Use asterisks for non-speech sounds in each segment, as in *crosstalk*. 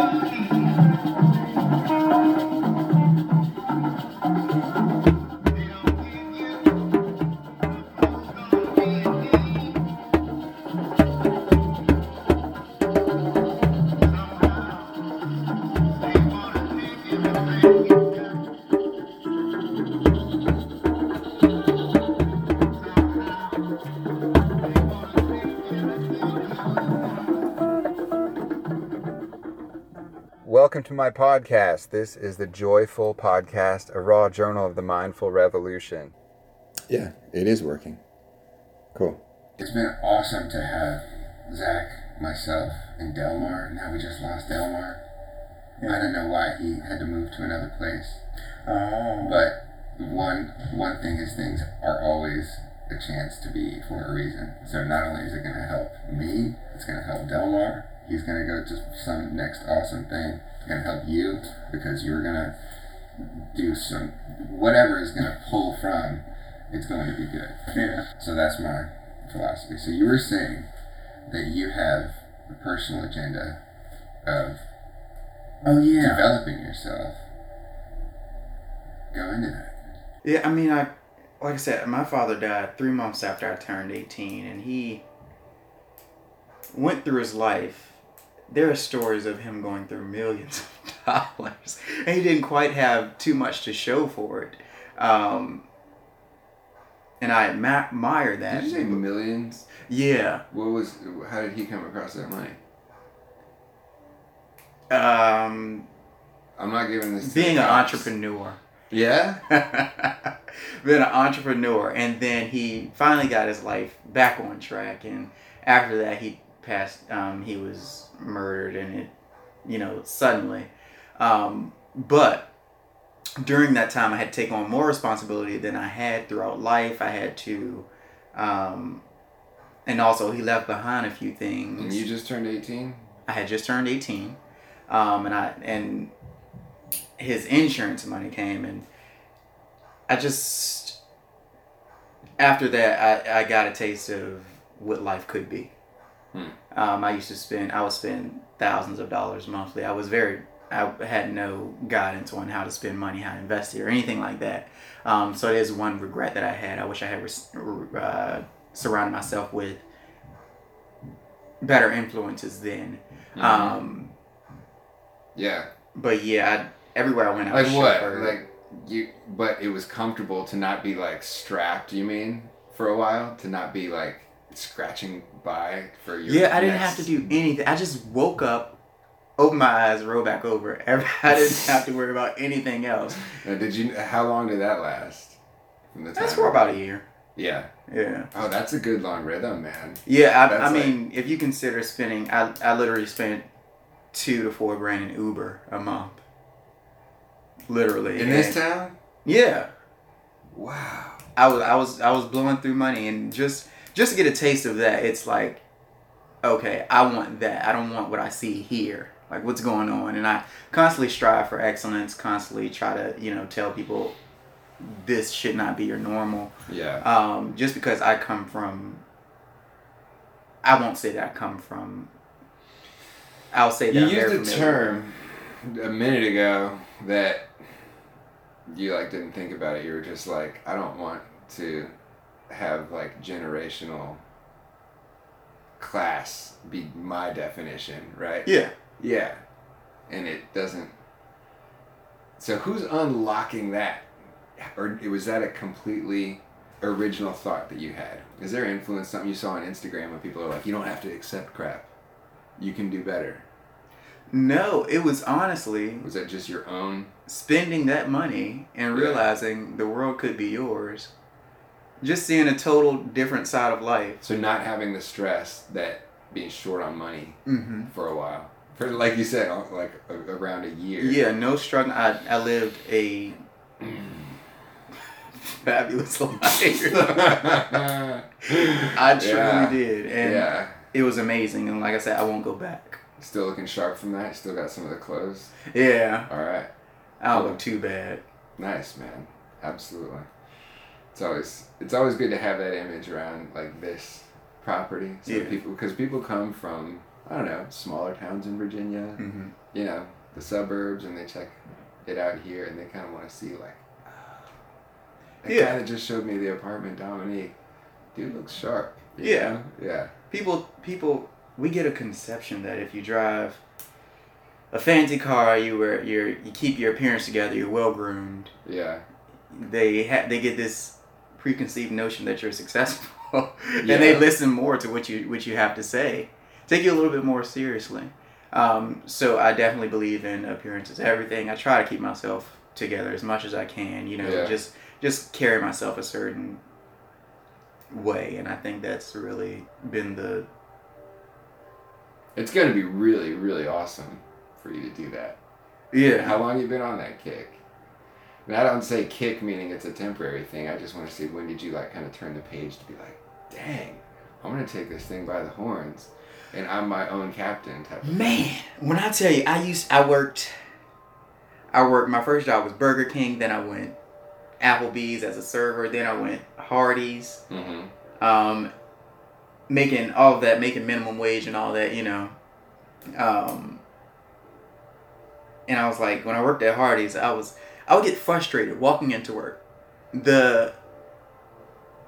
Welcome to my podcast. This is the Joyful Podcast, a raw journal of the mindful revolution. Yeah, it is working. Cool. It's been awesome to have Zach, myself, and Delmar. Now we just lost Delmar. I don't know why he had to move to another place. Oh. But one one thing is things are always a chance to be for a reason. So not only is it going to help me, it's going to help Delmar. He's going to go to some next awesome thing. Going to help you because you're going to do some whatever is going to pull from. It's going to be good. Yeah. So that's my philosophy. So you were saying that you have a personal agenda of Oh yeah. developing yourself. Go into that. Yeah, I mean, I like I said, my father died three months after I turned eighteen, and he went through his life. There are stories of him going through millions of *laughs* dollars, and he didn't quite have too much to show for it. Um, and I admire that. Did you say millions? Yeah. What was? How did he come across that money? Um, I'm not giving this. being an cops. entrepreneur. Yeah. *laughs* been an entrepreneur and then he finally got his life back on track and after that he passed um, he was murdered and it you know suddenly um, but during that time i had to take on more responsibility than i had throughout life i had to um, and also he left behind a few things And you just turned 18. I had just turned 18, um, and I and his insurance money came, and I just after that I, I got a taste of what life could be. Hmm. Um, I used to spend I would spend thousands of dollars monthly. I was very I had no guidance on how to spend money, how to invest it, or anything like that. Um, so it is one regret that I had. I wish I had uh, surrounded myself with better influences then. Mm-hmm. Um, Yeah. but yeah, I, everywhere I went, I Like was what? Like you, but it was comfortable to not be like strapped. You mean for a while to not be like scratching by for your. yeah, I didn't have to do anything. I just woke up, opened my eyes, rolled back over. *laughs* I didn't have to worry about anything else. Now, did you? How long did that last? That's for about a year. Yeah. Yeah. Oh, that's a good long rhythm, man. Yeah, I, I like- mean, if you consider spending, I, I literally spent two to four grand in Uber a month. Literally. In this town. Yeah. Wow. I was I was I was blowing through money and just just to get a taste of that, it's like, okay, I want that. I don't want what I see here. Like what's going on, and I constantly strive for excellence. Constantly try to you know tell people this should not be your normal. Yeah. Um, just because I come from, I won't say that I come from. I'll say that You I'm used a term a minute ago that you like didn't think about it. You were just like, I don't want to have like generational class be my definition, right? Yeah. Yeah. And it doesn't. So who's unlocking that? Or was that a completely original thought that you had? Is there influence, something you saw on Instagram when people are like, you don't have to accept crap, you can do better? No, it was honestly Was that just your own? spending that money and Yeah. realizing the world could be yours. Just seeing a total different side of life. So not having the stress that being short on money Mm-hmm. for a while, for like you said, like a, around a year. Yeah, no struggle. I, I lived a *clears throat* fabulous *laughs* life. *laughs* I truly Yeah. did, and yeah. it was amazing. And like I said, I won't go back. Still looking sharp from that. Still got some of the clothes. Yeah, All right. I don't Cool. look too bad. Nice man. Absolutely. It's always it's always good to have that image around like this property. So Yeah. people because people come from I don't know, smaller towns in Virginia, hmm you know, the suburbs, and they check it out here, and they kind of want to see like, that Yeah. guy that just showed me the apartment, Dominique, dude looks sharp. Yeah. know? yeah, People, people, we get a conception that if you drive a fancy car, you were you're you keep your appearance together, you're well groomed. yeah, They ha- they get this preconceived notion that you're successful, *laughs* and Yeah. they listen more to what you what you have to say, take you a little bit more seriously. Um, so I definitely believe in appearances, everything. I try to keep myself together as much as I can. You know, Yeah. just just carry myself a certain way, and I think that's really been the it's gonna be really, really awesome for you to do that. yeah. How long you been on that kick? And I don't say kick meaning it's a temporary thing. I just want to see when did you like kind of turn the page to be like, dang, I'm gonna take this thing by the horns, and I'm my own captain type. Of Man, when I tell you, I used I worked. I worked. My first job was Burger King. Then I went Applebee's as a server. Then I went Hardee's. Mm-hmm. Um, making all of that, making minimum wage and all that, you know. Um, and I was like, when I worked at Hardee's, I was I would get frustrated walking into work. The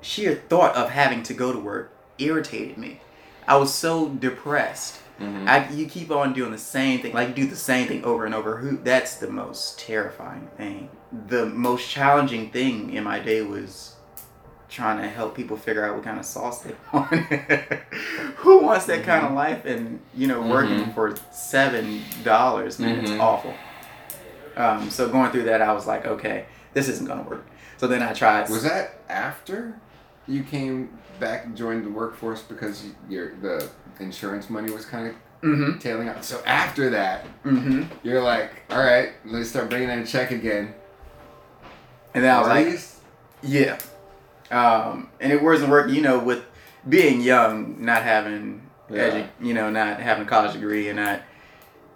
sheer thought of having to go to work irritated me. I was so depressed. Mm-hmm. I, you keep on doing the same thing, like you do the same thing over and over. Who? That's the most terrifying thing. The most challenging thing in my day was trying to help people figure out what kind of sauce they *laughs* want. Who wants that kind of life? And you know, working Mhm. for seven dollars, man, it's Mhm. awful. Um, so going through that, I was like, okay, this isn't gonna work. So then I tried. Was that after you came back and joined the workforce because your the insurance money was kind of Mm-hmm. tailing out? So after that, Mm-hmm. you're like, all right, let's start bringing in a check again. And then I was like, Hardee's? Yeah. Um, and it wasn't working, you know, with being young, not having, Yeah. edu- you know, not having a college degree and not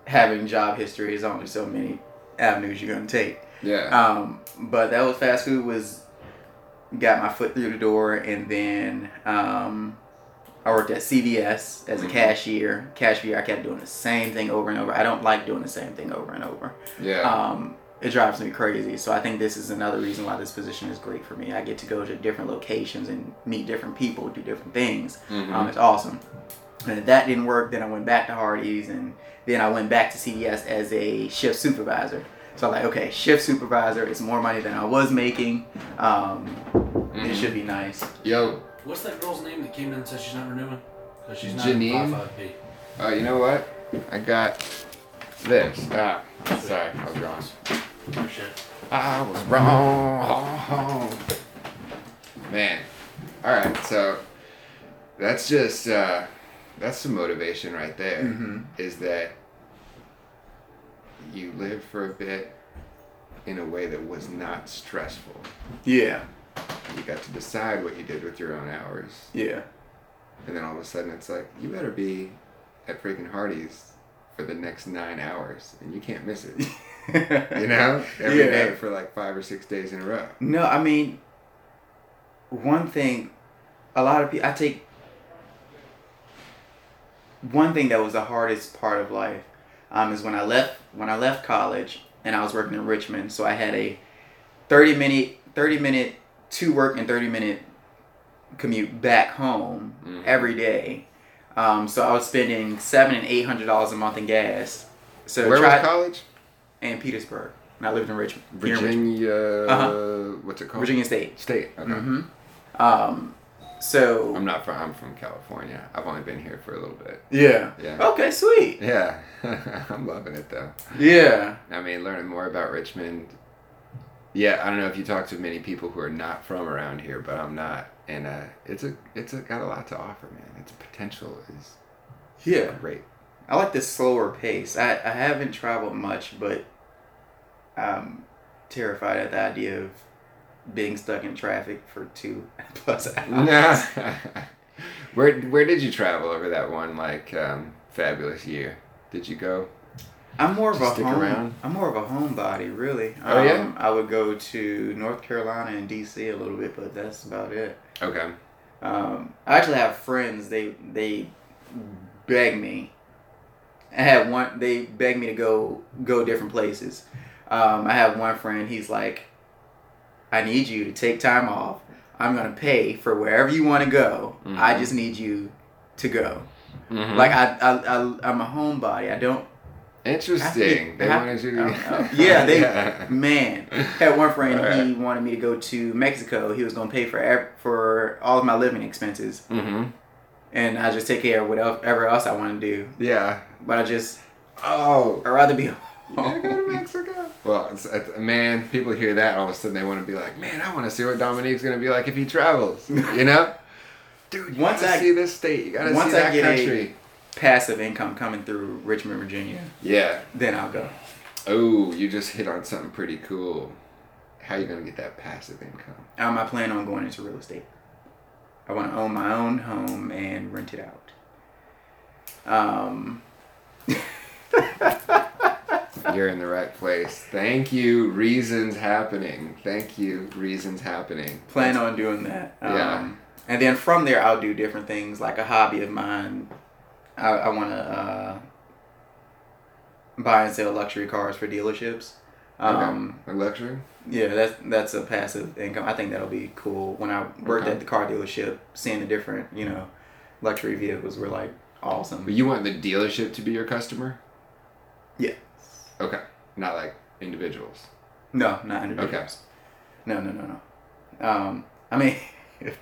having job history. There's only so many avenues you're going to take. yeah, Um, but that was fast food was, got my foot through the door. And then um, I worked at CVS as a Mhm. cashier. Cashier, I kept doing the same thing over and over. I don't like doing the same thing over and over yeah, um, it drives me crazy. So I think this is another reason why this position is great for me. I get to go to different locations and meet different people, do different things. Mhm. Um, it's awesome. And if that didn't work, then I went back to Hardee's and then I went back to CVS as a shift supervisor. So I'm like, okay, shift supervisor is more money than I was making. Um, Mhm. It should be nice. Yo, What's that girl's name that came in and said she's not renewing? Because she's not Janine? in 55B. uh, you know what? I got this. Ah, sorry, I was wrong. Oh, shit. I was wrong. Man. Alright, so that's just uh that's some motivation right there. Mm-hmm. Is that you lived for a bit in a way that was not stressful. Yeah, You got to decide what you did with your own hours. yeah, And then all of a sudden it's like, you better be at freaking Hardee's for the next nine hours and you can't miss it. *laughs* You know? every day Yeah. for like five or six days in a row. No, I mean, one thing, a lot of people, I take one thing that was the hardest part of life um, is when I left when I left college and I was working in Richmond. So I had a thirty minute thirty minute to work and thirty minute commute back home Mhm. every day. Um, so I was spending seven and eight hundred dollars a month in gas. So Where try was college? in Petersburg. And I lived in Richmond. in Richmond. Virginia. Uh-huh. What's it called? Virginia State. State. Okay. hmm Um, so I'm not from. I'm from California. I've only been here for a little bit. yeah. Yeah. Okay, sweet. Yeah. *laughs* I'm loving it though. Yeah. I mean, learning more about Richmond. Yeah, I don't know if you talk to many people who are not from around here, but I'm not, and uh, it's a it's a, got a lot to offer, man. Its potential is Yeah. great. I like the slower pace. I, I haven't traveled much, but I'm terrified at the idea of being stuck in traffic for two *laughs* plus hours. *laughs* where where did you travel over that one like um, fabulous year? Did you go? I'm more of a stick home. around? I'm more of a homebody, really. Oh, yeah? Um, I would go to North Carolina and DC a little bit, but that's about it. Okay. Um, I actually have friends. They they beg me I had one. They begged me to go go different places. Um, I have one friend. He's like, I need you to take time off. I'm gonna pay for wherever you want to go. I Mhm. just need you to go. Mhm. Like I, I, I, I'm a homebody. I don't. Interesting. They I- wanted you to. *laughs* Yeah, they. Yeah. Man, had one friend. He wanted me to go to Mexico. He was gonna pay for for all of my living expenses, Mm-hmm. and I just take care of whatever else I want to do. Yeah. But I just, Oh. I'd rather be. Yeah, go to *laughs* Mexico. Well, it's, man, people hear that all of a sudden they want to be like, man, I want to see what Dominique's gonna be like if he travels. *laughs* You know, dude, you Once gotta I- see this state. You gotta once see I that get a- country. passive income coming through Richmond, Virginia, Yeah. then I'll go. Oh, you just hit on something pretty cool. How you gonna get that passive income? Um, I plan on going into real estate. I want to own my own home and rent it out. Um, *laughs* You're in the right place. Thank you. Reasons happening. Thank you. Reasons happening. plan on doing that. Um, Yeah. And then from there, I'll do different things. Like a hobby of mine, I, I want to uh, buy and sell luxury cars for dealerships. Um, okay. Luxury. Yeah, that's that's a passive income. I think that'll be cool. When I worked Okay. at the car dealership, seeing the different, you know, luxury vehicles were like awesome. But you want the dealership to be your customer? Yeah. Okay. Not like individuals. No, not individuals. Okay. No, no, no, no. Um, I mean, *laughs* if,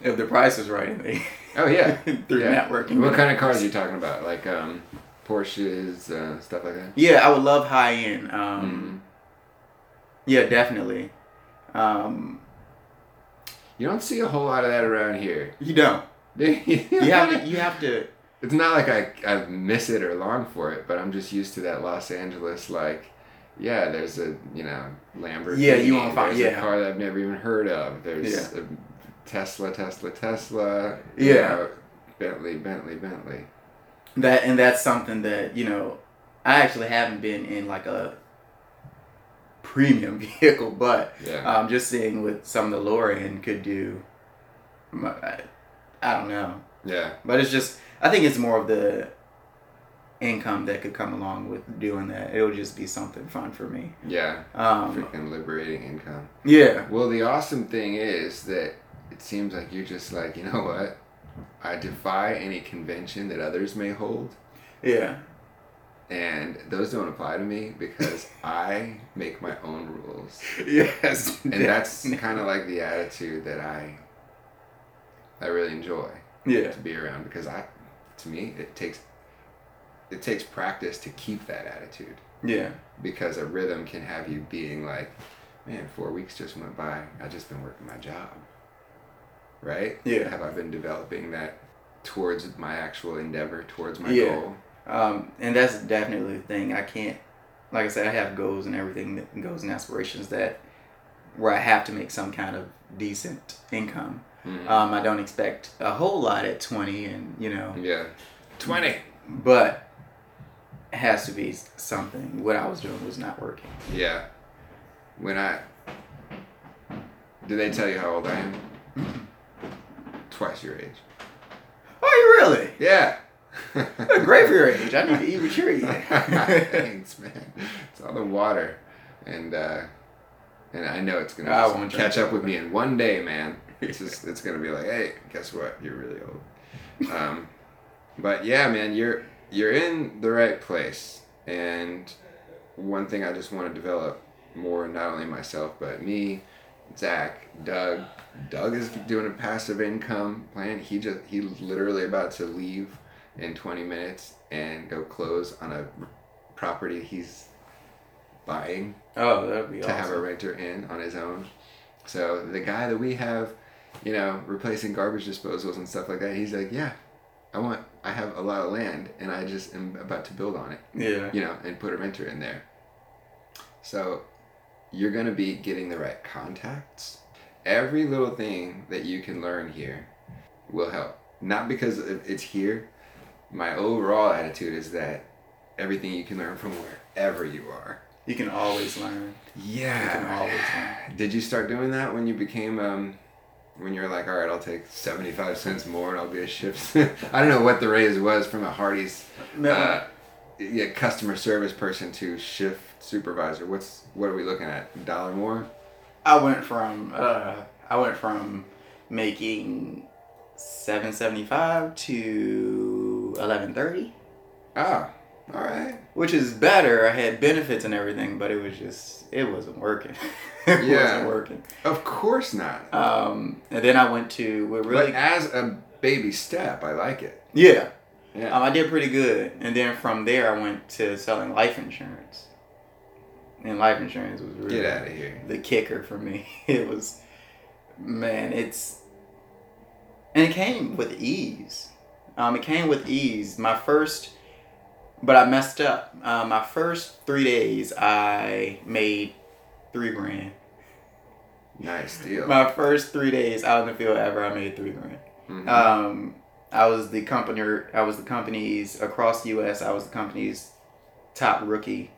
if the price is right they Oh yeah. *laughs* through yeah. networking. What kind of cars are you talking about? Like um, Porsches, uh, stuff like that. Yeah, I would love high end. Um, Mhm. Yeah, definitely. Um, You don't see a whole lot of that around here. you don't. *laughs* You have to. You have to. It's not like I, I miss it or long for it, but I'm just used to that Los Angeles like, yeah, there's a you know Lamborghini. Yeah, you won't find- There's yeah. a car that I've never even heard of. There's Yeah. a Tesla, Tesla, Tesla. Yeah. know, Bentley, Bentley, Bentley. That and that's something that you know. I actually haven't been in like a premium *laughs* vehicle, but Yeah. um, just seeing what some of the lower end could do. I don't know, yeah. but it's just I think it's more of the income that could come along with doing that. It would just be something fun for me. Yeah. Um, Freaking liberating income. yeah, Well, the awesome thing is that it seems like you're just like, you know what? I defy any convention that others may hold. yeah, and those don't apply to me because *laughs* I make my own rules, yes, and that's kind of like the attitude that I I really enjoy yeah, to be around because I to me it takes it takes practice to keep that attitude yeah, because a rhythm can have you being like, man, four weeks just went by. I just been working my job, right? Yeah. Have I been developing that towards my actual endeavor, towards my Yeah. goal? Um, and that's definitely the thing. I can't, like I said, I have goals and everything that goals and aspirations that where I have to make some kind of decent income. Mhm. Um, I don't expect a whole lot at 20 and, you know, yeah. Twenty. but it has to be something. What I was doing was not working. Yeah. When I. Did they tell you how old I am? Twice your age. Are you really? Yeah. *laughs* Great for your age. I need to eat what you're eating. *laughs* Thanks, man. It's all the water, and uh, and I know it's gonna I just won't drink catch up with me in one day, man. *laughs* It's just it's gonna be like, hey, guess what? You're really old. Um, but yeah, man, you're you're in the right place, and one thing I just want to develop more, not only myself but me, Zach, Doug. Doug is doing a passive income plan. He just he's literally about to leave in 20 minutes and go close on a property he's buying oh, that'd be to have a renter in on his own. So the guy that we have, you know, replacing garbage disposals and stuff like that, he's like, yeah, I want, I have a lot of land and I just am about to build on it, Yeah. you know, and put a renter in there. So you're going to be getting the right contacts. Every little thing that you can learn here will help. Not because it's here. My overall attitude is that everything you can learn from wherever you are. You can always learn. Yeah. You can always learn. Did you start doing that when you became um, when you're like, all right, I'll take seventy five cents more and I'll be a shift. *laughs* I don't know what the raise was from a Hardee's uh, yeah, customer service person to shift supervisor. What's what are we looking at? A dollar more? I went from uh, I went from making seven seventy five to eleven thirty, Oh, all right. Which is better. I had benefits and everything, but it was just it wasn't working. *laughs* it Yeah. wasn't working. Of course not. Um, and then I went to we really But as a baby step, I like it. yeah. Yeah. Um, I did pretty good, and then from there I went to selling life insurance. And life insurance was really Get out of here. the kicker for me. *laughs* It was, man, it's, and it came with ease. Um, it came with ease. My first, but I messed up. Uh, my first three days, I made three grand. Nice deal. My first three days out in the field ever, I made three grand. Mhm. Um, I was the company. I was the company's across the U.S. I was the company's top rookie.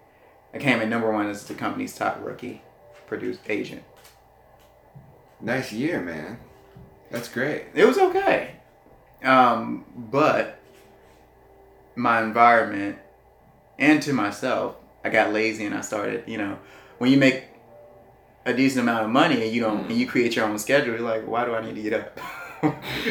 I came in number one as the company's top rookie produced agent. nice year, man. That's great. It was okay, um, but my environment and to myself, I got lazy and I started. You know, when you make a decent amount of money and you don't Mm. and you create your own schedule, you're like, why do I need to get up? *laughs*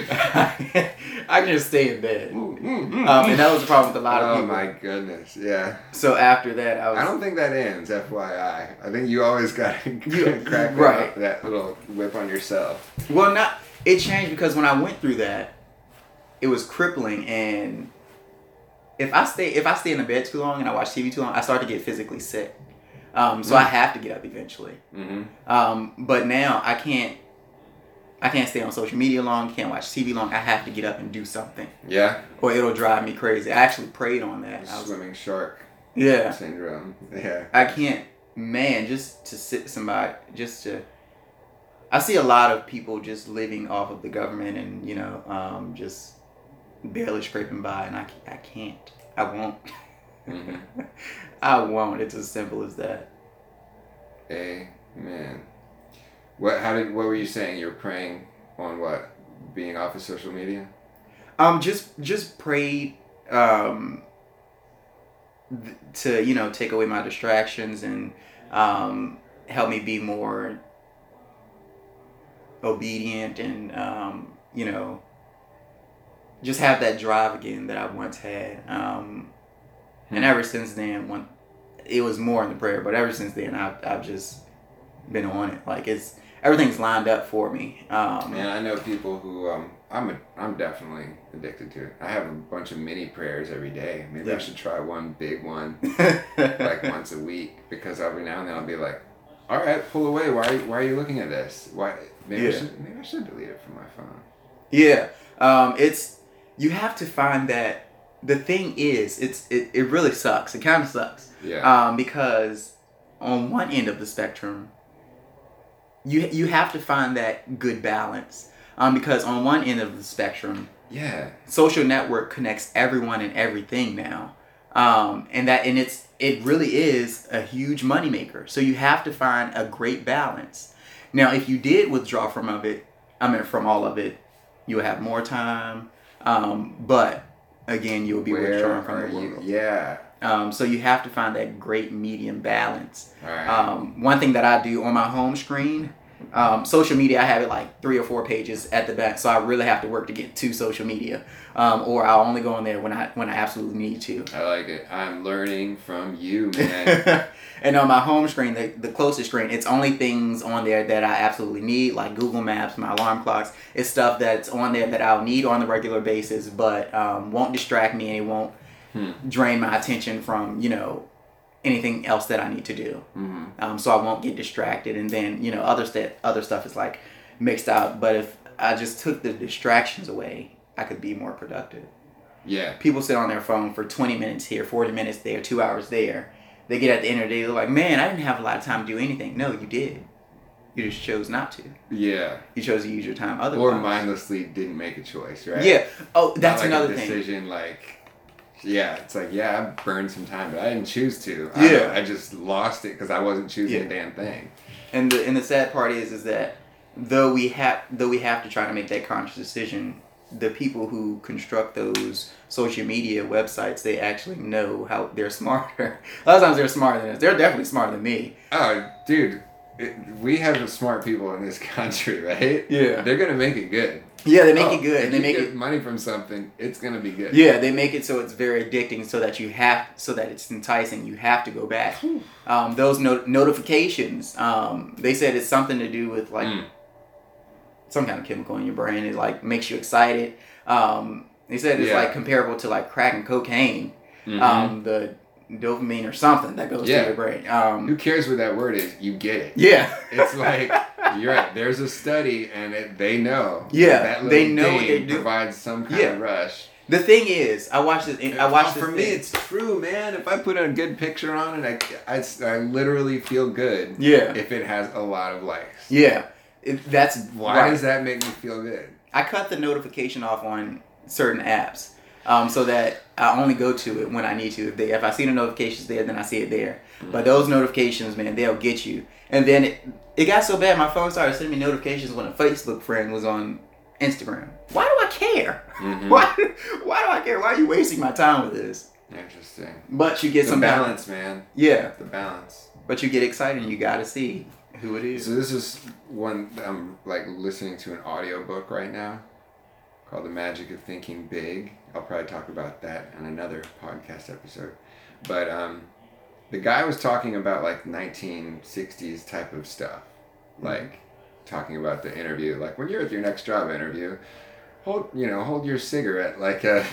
I can just stay in bed. Um, and that was the problem with a lot of Oh people. my goodness. Yeah. So after that, I was. I don't think that ends, FYI. I think you always got to *laughs* crack that, that little whip on yourself. Well, not it changed because when I went through that, it was crippling, and if I stay if I stay in the bed too long and I watch TV too long, I start to get physically sick. Um, so I Mm. have to get up eventually. Mm-hmm. Um, but now I can't. I can't stay on social media long. Can't watch TV long. I have to get up and do something, Yeah. or it'll drive me crazy. I actually prayed on that. I was, Swimming shark yeah. syndrome. *laughs* Yeah. I can't, man, just to sit somebody, just to. I see a lot of people just living off of the government and, you know, um, just barely scraping by, and I, I can't. I won't. Mhm. *laughs* I won't. It's as simple as that. Amen. What? How did? What were you saying? You were praying on what? Being off of social media. Um, just just prayed um, th- to you know take away my distractions and um, help me be more obedient and um, you know just have that drive again that I once had. Um, and ever since then, when it was more in the prayer, but ever since then, I've I've just been on it. Like it's everything's lined up for me. Um, Man, I know people who um, I'm a, I'm definitely addicted to it. I have a bunch of mini prayers every day. Maybe Yeah. I should try one big one *laughs* like once a week because every now and then I'll be like, all right, pull away. Why are you, why are you looking at this? Why maybe I should maybe I should delete it from my phone. Yeah, um, it's you have to find that. The thing is, it's it, it really sucks. It kind of sucks Yeah. um, because on one end of the spectrum, you you have to find that good balance. Um, because on one end of the spectrum, yeah. social network connects everyone and everything now, um, and that and it's it really is a huge moneymaker. So you have to find a great balance. Now, if you did withdraw from of it, I mean from all of it, you'll have more time, um, but again, you'll be Where withdrawing from the you? world. Yeah. Um, so you have to find that great medium balance. Right. Um, one thing that I do on my home screen, um, social media, I have it like three or four pages at the back, so I really have to work to get to social media, um, or I'll only go on there when I when I absolutely need to. I like it. I'm learning from you, *laughs* man. and on my home screen, the, the closest screen, it's only things on there that I absolutely need, like Google Maps, my alarm clocks. It's stuff that's on there that I'll need on the regular basis, but um, won't distract me and it won't Hmm. drain my attention from you know anything else that I need to do. hmm um, so I won't get distracted. And then you know other stuff, other stuff is like mixed out. But if I just took the distractions away, I could be more productive. Yeah. People sit on their phone for 20 minutes here, 40 minutes there, two hours there. They get at the end of the day, they're like, "Man, I didn't have a lot of time to do anything." No, you did. You just chose not to. Yeah. You chose to use your time otherwise. Or mindlessly didn't make a choice, right? Yeah. Oh, that's like another a thing. decision like yeah it's like yeah i burned some time but i didn't choose to I, Yeah. i just lost it because i wasn't choosing Yeah. a damn thing And the and the sad part is is that though we have though we have to try to make that conscious decision, the people who construct those social media websites, they actually know how they're smarter. *laughs* A lot of times they're smarter than us. They're definitely smarter than me. Oh, dude, it, we have smart people in this *laughs* country, right? Yeah. They're gonna make it good. Yeah, they make Oh, it good, and they you make get it. money from something. It's gonna be good. Yeah, they make it so it's very addicting, so that you have, so that it's enticing. You have to go back. Um, those no- notifications, um, they said it's something to do with like Mm. some kind of chemical in your brain. It like makes you excited. Um, they said it's Yeah. like comparable to like crack and cocaine. Mhm. Um, the dopamine or something that goes Yeah. to your brain. Um, Who cares what that word is? You get it. yeah. It's like *laughs* you're right. There's a study, and it, they know. Yeah, that they know what they do. Provides some kind Yeah. of rush. The thing is, I watched this. I watched this. For me, thing. it's true, man. If I put a good picture on it, I, I, I literally feel good. Yeah. If it has a lot of likes. yeah. It, that's Why right. does that make me feel good? I cut the notification off on certain apps, um, so that I only go to it when I need to. If they, if I see the notifications there, then I see it there. But those notifications, man, they'll get you. And then it, it got so bad, my phone started sending me notifications when a Facebook friend was on Instagram. Why do I care? Mhm. *laughs* Why? Why do I care? Why are you wasting my time with this? Interesting. But you get The some balance, man. Yeah, The balance. but you get excited and you got to see who it is. So this is one I'm like listening to an audiobook right now called The Magic of Thinking Big. I'll probably talk about that in another podcast episode. But um the guy was talking about like 1960s type of stuff. Like talking about the interview like when you're at your next job interview, hold, you know, hold your cigarette like a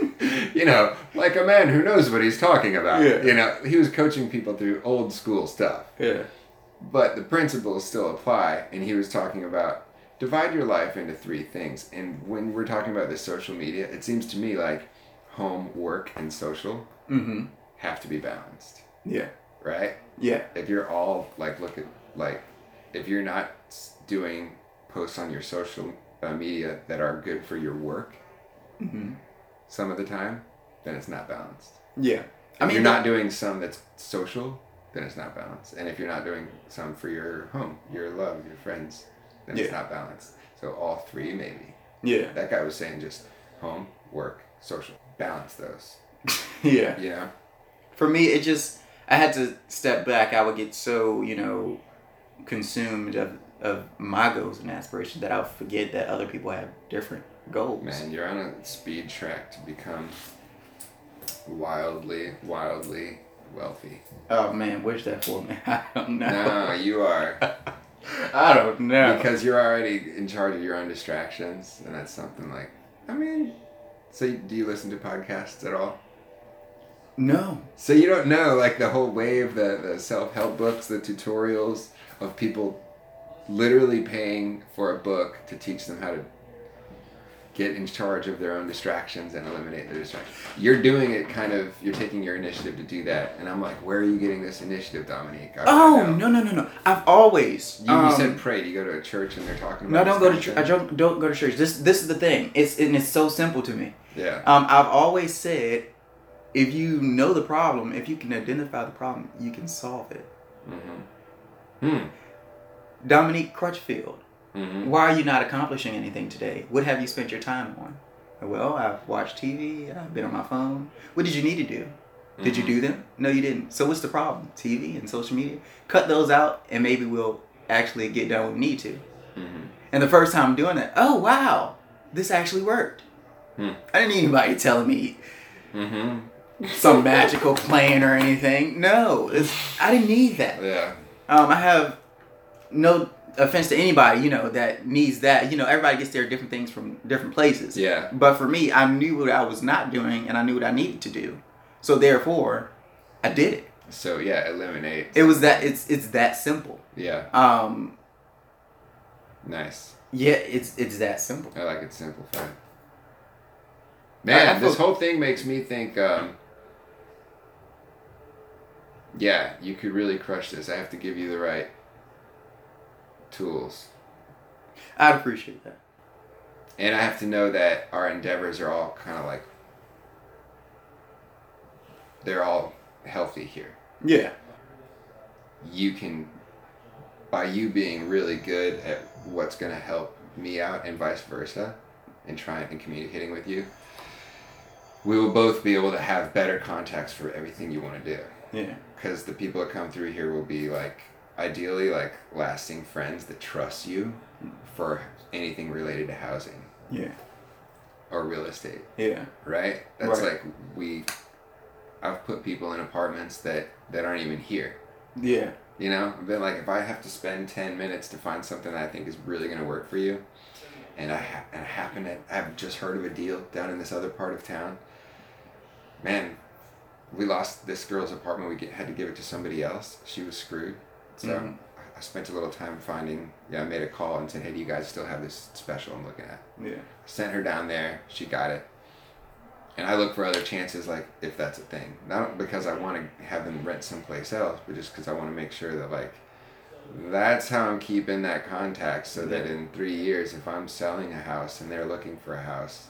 *laughs* you know, like a man who knows what he's talking about. Yeah. You know, he was coaching people through old school stuff Yeah. but the principles still apply and he was talking about divide your life into three things and when we're talking about this social media it seems to me like home work and social Mm-hmm. have to be balanced Yeah. right Yeah. if you're all like look at like if you're not doing posts on your social uh, media that are good for your work Mm-hmm. some of the time then it's not balanced Yeah. if I mean, you're not doing some that's social, then it's not balanced. And if you're not doing some for your home, your love, your friends, then it's not balanced. So all three maybe. Yeah. That guy was saying just home, work, social. Balance those. *laughs* Yeah. You know? For me, it just I had to step back. I would get so you know consumed of of my goals and aspirations that I would forget that other people have different goals. Man, you're on a speed track to become wildly, wildly wealthy. Oh man, wish that for me. *laughs* I don't know. No, you are. *laughs* *laughs* I don't know. Because you're already in charge of your own distractions, and that's something like, I mean, so do you listen to podcasts at all? no. So you don't know like the whole wave, the the self help books, the tutorials of people literally paying for a book to teach them how to get in charge of their own distractions and eliminate the distractions. You're doing it kind of. You're taking your initiative to do that, and I'm like, where are you getting this initiative, Dominique? I Oh no no no no! I've always You, you um, said pray. Do you go to a church and they're talking no. about? Don't go to church. I don't don't go to church. This this is the thing. It's and it's so simple to me. Yeah. Um, I've always said, if you know the problem, if you can identify the problem, you can solve it. Mm-hmm. Hmm. Dominique Crutchfield, Mm-hmm. why are you not accomplishing anything today? What have you spent your time on? Well, I've watched TV, I've been on my phone. What did you need to do? Did you do them? No, you didn't. So what's the problem? TV and social media? Cut those out and maybe we'll actually get done what we need to. Mm-hmm. And the first time doing it, oh wow, this actually worked. Hmm. I didn't need anybody telling me Mm-hmm. some magical plan or anything. No, it's, I didn't need that. Yeah. Um, I have no offense to anybody, you know, that needs that. You know, everybody gets their different things from different places. Yeah. But for me, I knew what I was not doing, and I knew what I needed to do. So therefore, I did it. So yeah, eliminate. It was that. It's it's that simple. Yeah. Um, Nice. yeah, it's it's that simple. I like it simplified. Man, I this whole thing makes me think. Um, yeah, you could really crush this. I have to give you the right tools, I'd appreciate that. and I have to know that our endeavors are all kind of like they're all healthy here. Yeah. You can, by you being really good at what's going to help me out and vice versa and trying and communicating with you we will both be able to have better context for everything you want to do Yeah. because the people that come through here will be like ideally like lasting friends that trust you for anything related to housing Yeah. or real estate Yeah. right that's Right. like we i've put people in apartments that that aren't even here Yeah. you know I've been like if i have to spend 10 minutes to find something that i think is really going to work for you and i ha- and I happen to i've just heard of a deal down in this other part of town man we lost this girl's apartment we get, had to give it to somebody else she was screwed so Mhm. I- spent a little time finding yeah i made a call and said hey do you guys still have this special i'm looking at Yeah. sent her down there. She got it. And I look for other chances, like if that's a thing. Not because I want to have them rent someplace else, but just because I want to make sure that like that's how I'm keeping that contact, so that in three years, if I'm selling a house and they're looking for a house,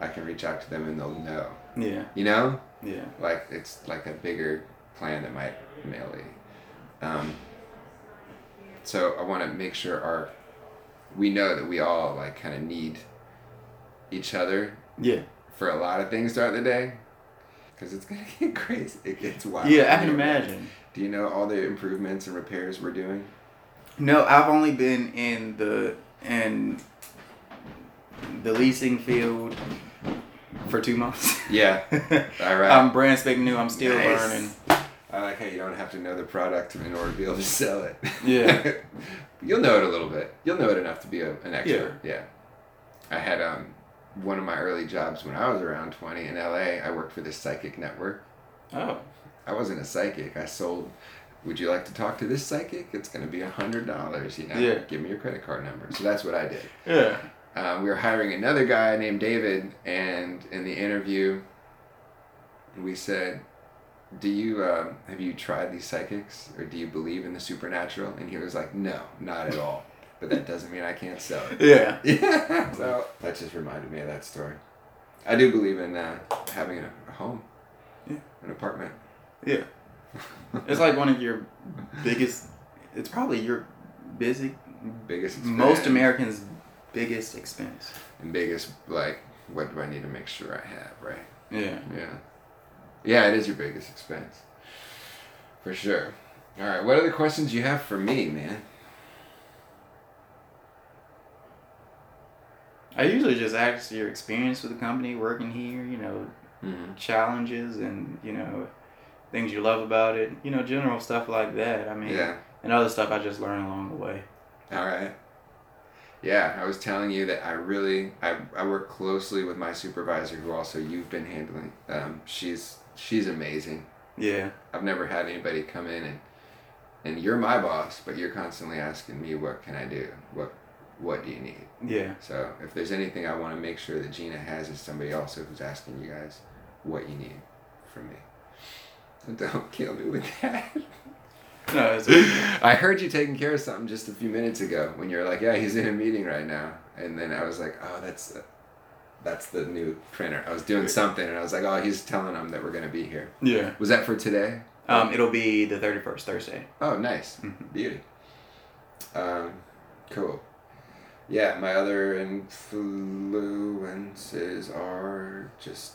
I can reach out to them and they'll know. Yeah. You know, Yeah. like it's like a bigger plan that might mail lady. Um, so I want to make sure our we know that we all like kind of need each other Yeah. for a lot of things throughout the day because it's gonna *laughs* get crazy. It gets wild. Yeah, I can imagine. Do you know all the improvements and repairs we're doing? No, I've only been in the in the leasing field for two months. Yeah. *laughs* All right. I'm brand spanking new. I'm still Nice. learning. I like how you don't have to know the product in order to be able to sell it. Yeah. *laughs* You'll know it a little bit. You'll know it enough to be a, an expert. Yeah. I had um one of my early jobs when I was around 20 in LA. I worked for this psychic network. Oh. I wasn't a psychic. I sold. Would you like to talk to this psychic? It's going to be a hundred dollars. You know. Yeah. Give me your credit card number. So that's what I did. Yeah. Uh, we were hiring another guy named David, and in the interview, we said, "Do you um, have you tried these psychics, or do you believe in the supernatural?" And he was like, "No, not at all." But that doesn't mean I can't sell it. Yeah. Yeah. *laughs* So that just reminded me of that story. I do believe in uh, having a, a home, Yeah. an apartment. Yeah. *laughs* It's like one of your biggest. It's probably your busy. Biggest Most Americans' biggest expense. and biggest like, what do I need to make sure I have, right? Yeah. Yeah. Yeah, it is your biggest expense. For sure. All right, what other questions you have for me, man? I usually just ask your experience with the company, working here. You know, Mm-hmm. challenges and you know things you love about it. You know, general stuff like that. I mean, Yeah. and other stuff I just learn along the way. All right. Yeah, I was telling you that I really I, I work closely with my supervisor who also you've been handling. Um, she's she's amazing. Yeah. I've never had anybody come in and and you're my boss, but you're constantly asking me what can I do? What what do you need? Yeah. So if there's anything I want to make sure that Gina has is somebody also who's asking you guys what you need from me. *laughs* Don't kill me with that. *laughs* No, it's I heard you taking care of something just a few minutes ago when you were like, "Yeah, he's in a meeting right now," and then I was like, "Oh, that's that's the new printer." I was doing something, and I was like, "Oh, he's telling them that we're gonna be here." yeah. Was that for today? Um, it'll be the thirty first Thursday. Oh, nice. Mhm. Beauty. Um, cool. Yeah, my other influences are just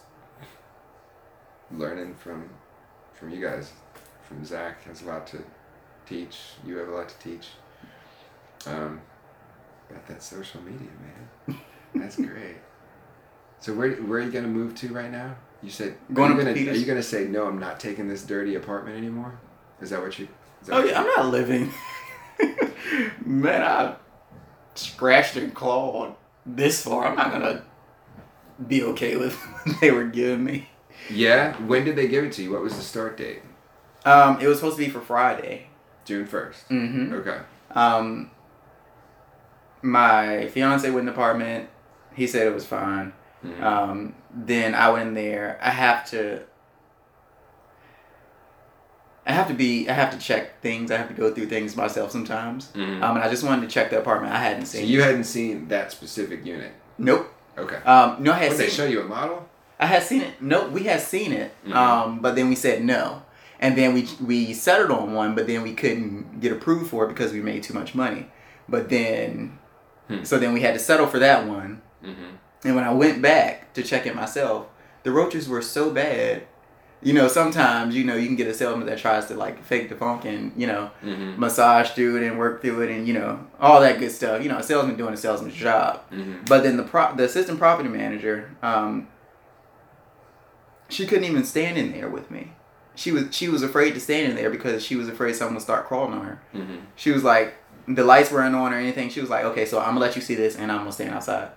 learning from from you guys. From Zach has a lot to teach. You have a lot to teach. Um, about that social media, man. That's *laughs* great. So where where are you gonna move to right now? You said Going are you to gonna, Are you gonna say no? I'm not taking this dirty apartment anymore. Is that what you? That Oh what yeah, I'm not living. *laughs* Man, I scratched and clawed this far. I'm not gonna be okay with *laughs* what they were giving me. Yeah. When did they give it to you? What was the start date? Um, it was supposed to be for Friday. June 1st. Mm-hmm. Okay. Um, my fiance went in the apartment. He said it was fine. Mhm. Um, then I went in there. I have to. I have to be. I have to check things. I have to go through things myself sometimes. Mhm. Um, and I just wanted to check the apartment. I hadn't so seen. you hadn't seen that specific unit. Nope. Okay. Um, no, I had Did they seen. show you a model? I had seen it. Nope, we had seen it. Mhm. Um, but then we said no, and then we we settled on one, but then we couldn't get approved for it because we made too much money. But then Hmm. So then we had to settle for that one. Mm-hmm. And when I went back to check it myself, the roaches were so bad. You know, sometimes you know you can get a salesman that tries to like fake the funk and you know Mm-hmm. massage through it and work through it and you know all that good stuff. You know, a salesman doing a salesman's job. Mm-hmm. But then the pro- the assistant property manager, um, she couldn't even stand in there with me. She was she was afraid to stand in there because she was afraid someone would start crawling on her. Mm-hmm. She was like, the lights weren't on or anything. She was like, okay, so I'm gonna let you see this and I'm gonna stand outside.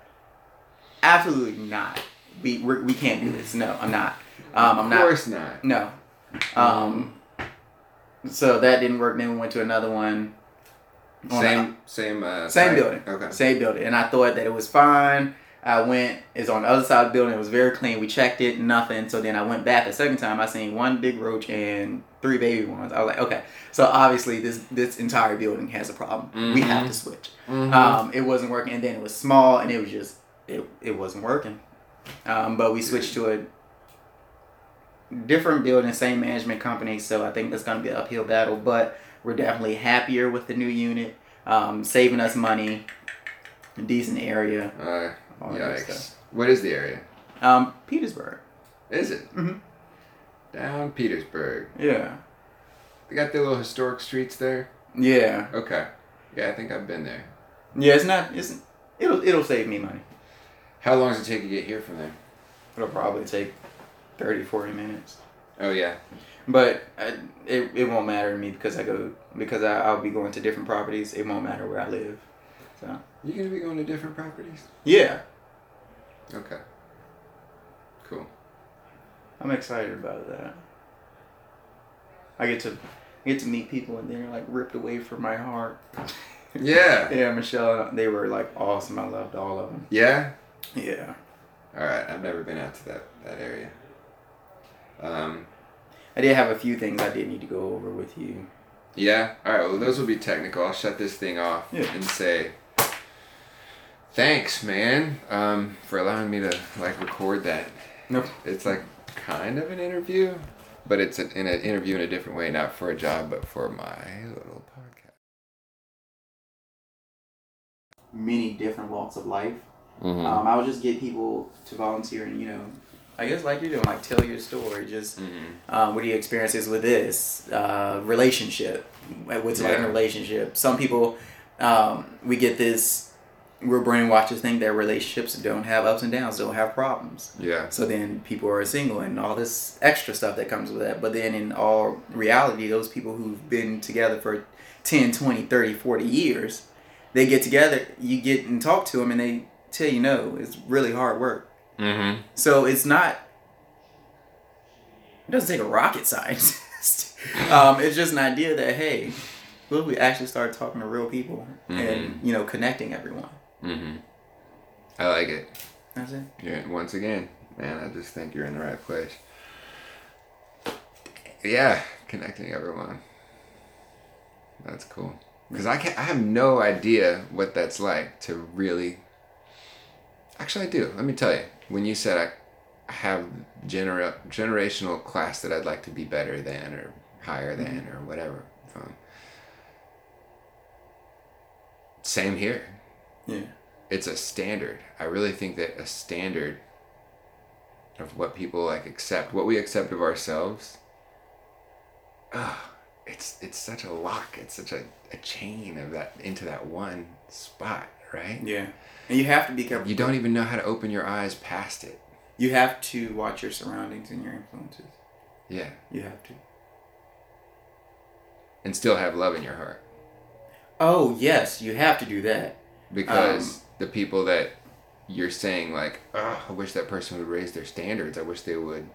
Absolutely not. We we're, we can't do this. No, I'm not. Um, I'm not. of not. course not. No. Um. So that didn't work. Then we went to another one. on the- Same same uh, same site? building. Okay. Same building. And I thought that it was fine. I went, it's on the other side of the building. It was very clean. We checked it, nothing. So then I went back the second time. I seen one big roach and three baby ones. I was like, okay. So obviously this this entire building has a problem. We have Mhm. to switch. Mhm. Um, it wasn't working. And then it was small and it was just, it, it wasn't working. Um, but we switched to a different building, same management company. So I think that's going to be an uphill battle. But we're definitely happier with the new unit, um, saving us money, A decent area. Uh, yikes. What is the area? Um, Petersburg. Is it? Mhm. Down Petersburg. Yeah. They got the little historic streets there. Yeah. Okay. Yeah, I think I've been there. Yeah. It's not. It's. It'll. It'll save me money. How long does it take to get here from there? It'll probably take 30, 40 minutes. Oh yeah. But I, it, it won't matter to me because I go because I, I'll be going to different properties. It won't matter where I live. So you're gonna be going to different properties? yeah, Okay. Cool. I'm excited about that. I get to I get to meet people and they're like ripped away from my heart. Yeah. *laughs* Yeah, Michelle, they were like awesome. I loved all of them. Yeah. Yeah, All right. I've never been out to that that area. Um. I did have a few things I did need to go over with you. Yeah. All right. Well, those will be technical. I'll shut this thing off Yeah. and say thanks, man, um, for allowing me to like record that. Nope. It's like kind of an interview, but it's an, in an interview in a different way, not for a job, but for my little podcast. Many different walks of life. Mm-hmm. Um, I would just get people to volunteer and you know, I guess like you're doing, like tell your story. Just mm-hmm. um, what are your experiences with this uh, relationship? What's it like in a relationship? Some people, um, we get this. We're brainwashed to think that relationships don't have ups and downs, don't have problems. Yeah. So then people are single and all this extra stuff that comes with that. But then in all reality, those people who've been together for 10, 20, 30, 40 years, they get together, you get and talk to them and they tell you no, it's really hard work. Mm-hmm. So it's not, it doesn't take a rocket scientist. *laughs* um, it's just an idea that, hey, what if we actually start talking to real people and, you know, connecting everyone? Mm-hmm. I like it. That's it. You're, once again, man, I just think you're in the right place. Yeah, connecting everyone. That's cool. Because I can I have no idea what that's like to really. Actually, I do. Let me tell you. When you said I have genera- generational class that I'd like to be better than or higher than or whatever from. Same here Yeah. it's a standard. I really think that a standard of what people like accept, what we accept of ourselves, uh, it's it's such a lock. It's such a, a chain of that into that one spot, right? Yeah. And you have to be careful. You don't even know how to open your eyes past it. You have to watch your surroundings and your influences. Yeah, You have to. and still have love in your heart Oh yes, you have to do that. because Um, the people that you're saying like, oh, I wish that person would raise their standards. I wish they would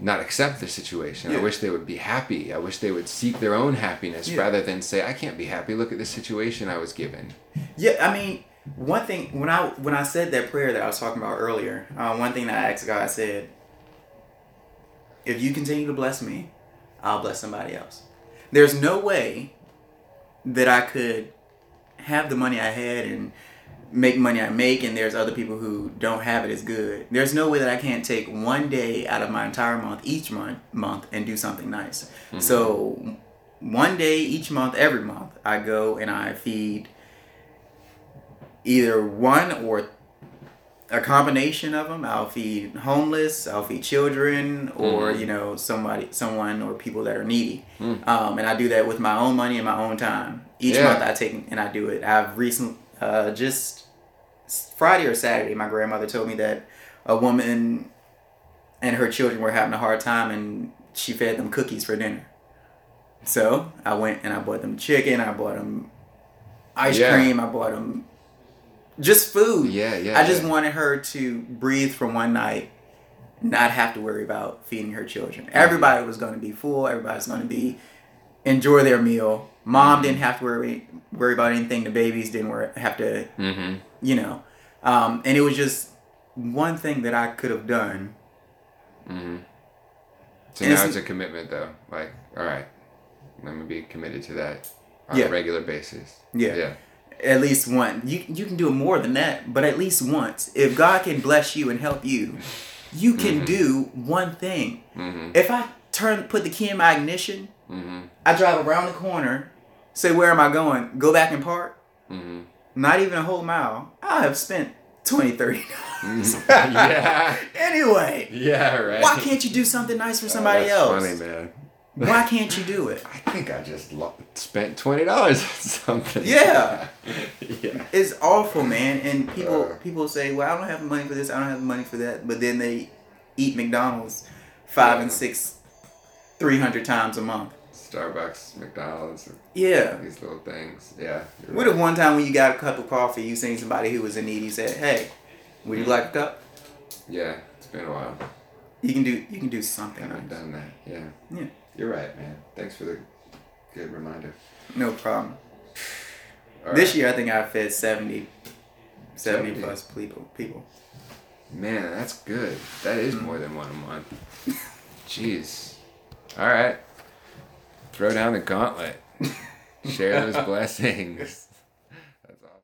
not accept the situation. I wish they would be happy. I wish they would seek their own happiness Yeah. rather than say, I can't be happy. Look at the situation I was given. Yeah, I mean, one thing when I when I said that prayer that I was talking about earlier, uh, one thing that I asked God, I said, "If you continue to bless me, I'll bless somebody else." There's no way that I could have the money I had and make money I make, and there's other people who don't have it as good. There's no way that I can't take one day out of my entire month each month month and do something nice. So one day each month, every month, I go and I feed either one or a combination of them. I'll feed homeless. I'll feed children, or Mhm. you know somebody, someone, or people that are needy. Mm. Um, and I do that with my own money and my own time. Each Yeah. month I take and I do it. I've recently uh, just Friday or Saturday, my grandmother told me that a woman and her children were having a hard time, and she fed them cookies for dinner. So I went and I bought them chicken. I bought them ice Yeah. cream. I bought them just food. Yeah, yeah. I just yeah. wanted her to breathe for one night, not have to worry about feeding her children. Everybody was going to be full. Everybody's going to be enjoy their meal. Mom Mm-hmm. didn't have to worry worry about anything. The babies didn't wor- have to, Mm-hmm. you know. Um, and it was just one thing that I could have done. Mm-hmm. So And now it's- it's a commitment, though. Like, all right, I'm gonna be committed to that on Yeah. a regular basis. Yeah. Yeah. At least one. You you can do it more than that, but at least once. If God can bless you and help you, you can Mhm. do one thing. Mm-hmm. If I turn put the key in my ignition, Mm-hmm. I drive around the corner, say where am I going? Go back and park. Mm-hmm. Not even a whole mile. I have spent 20 30 *laughs* dollars. *laughs* yeah. anyway, Yeah. Right. why can't you do something nice for Oh, somebody that's else? Funny man. Why can't you do it? *laughs* I think I just lo- spent twenty dollars on something. Yeah. yeah. It's awful, man. And people Uh. people say, "Well, I don't have the money for this. I don't have the money for that." But then they eat McDonald's five and six, three hundred times a month. Starbucks, McDonald's, Yeah. these little things. Yeah. What right. if one time when you got a cup of coffee, you seen somebody who was in need, you said, "Hey, would you like a cup?" Yeah. It's been a while. You can do you can do something. I haven't nice. done that. Yeah. Yeah. You're right, man. Thanks for the good reminder. No problem. *sighs* All This right. year, I think I fed 70, 70 70. plus people. People. Man, that's good. That is Mm. more than one a month. *laughs* Jeez. All right. Throw down the gauntlet. Share those *laughs* blessings.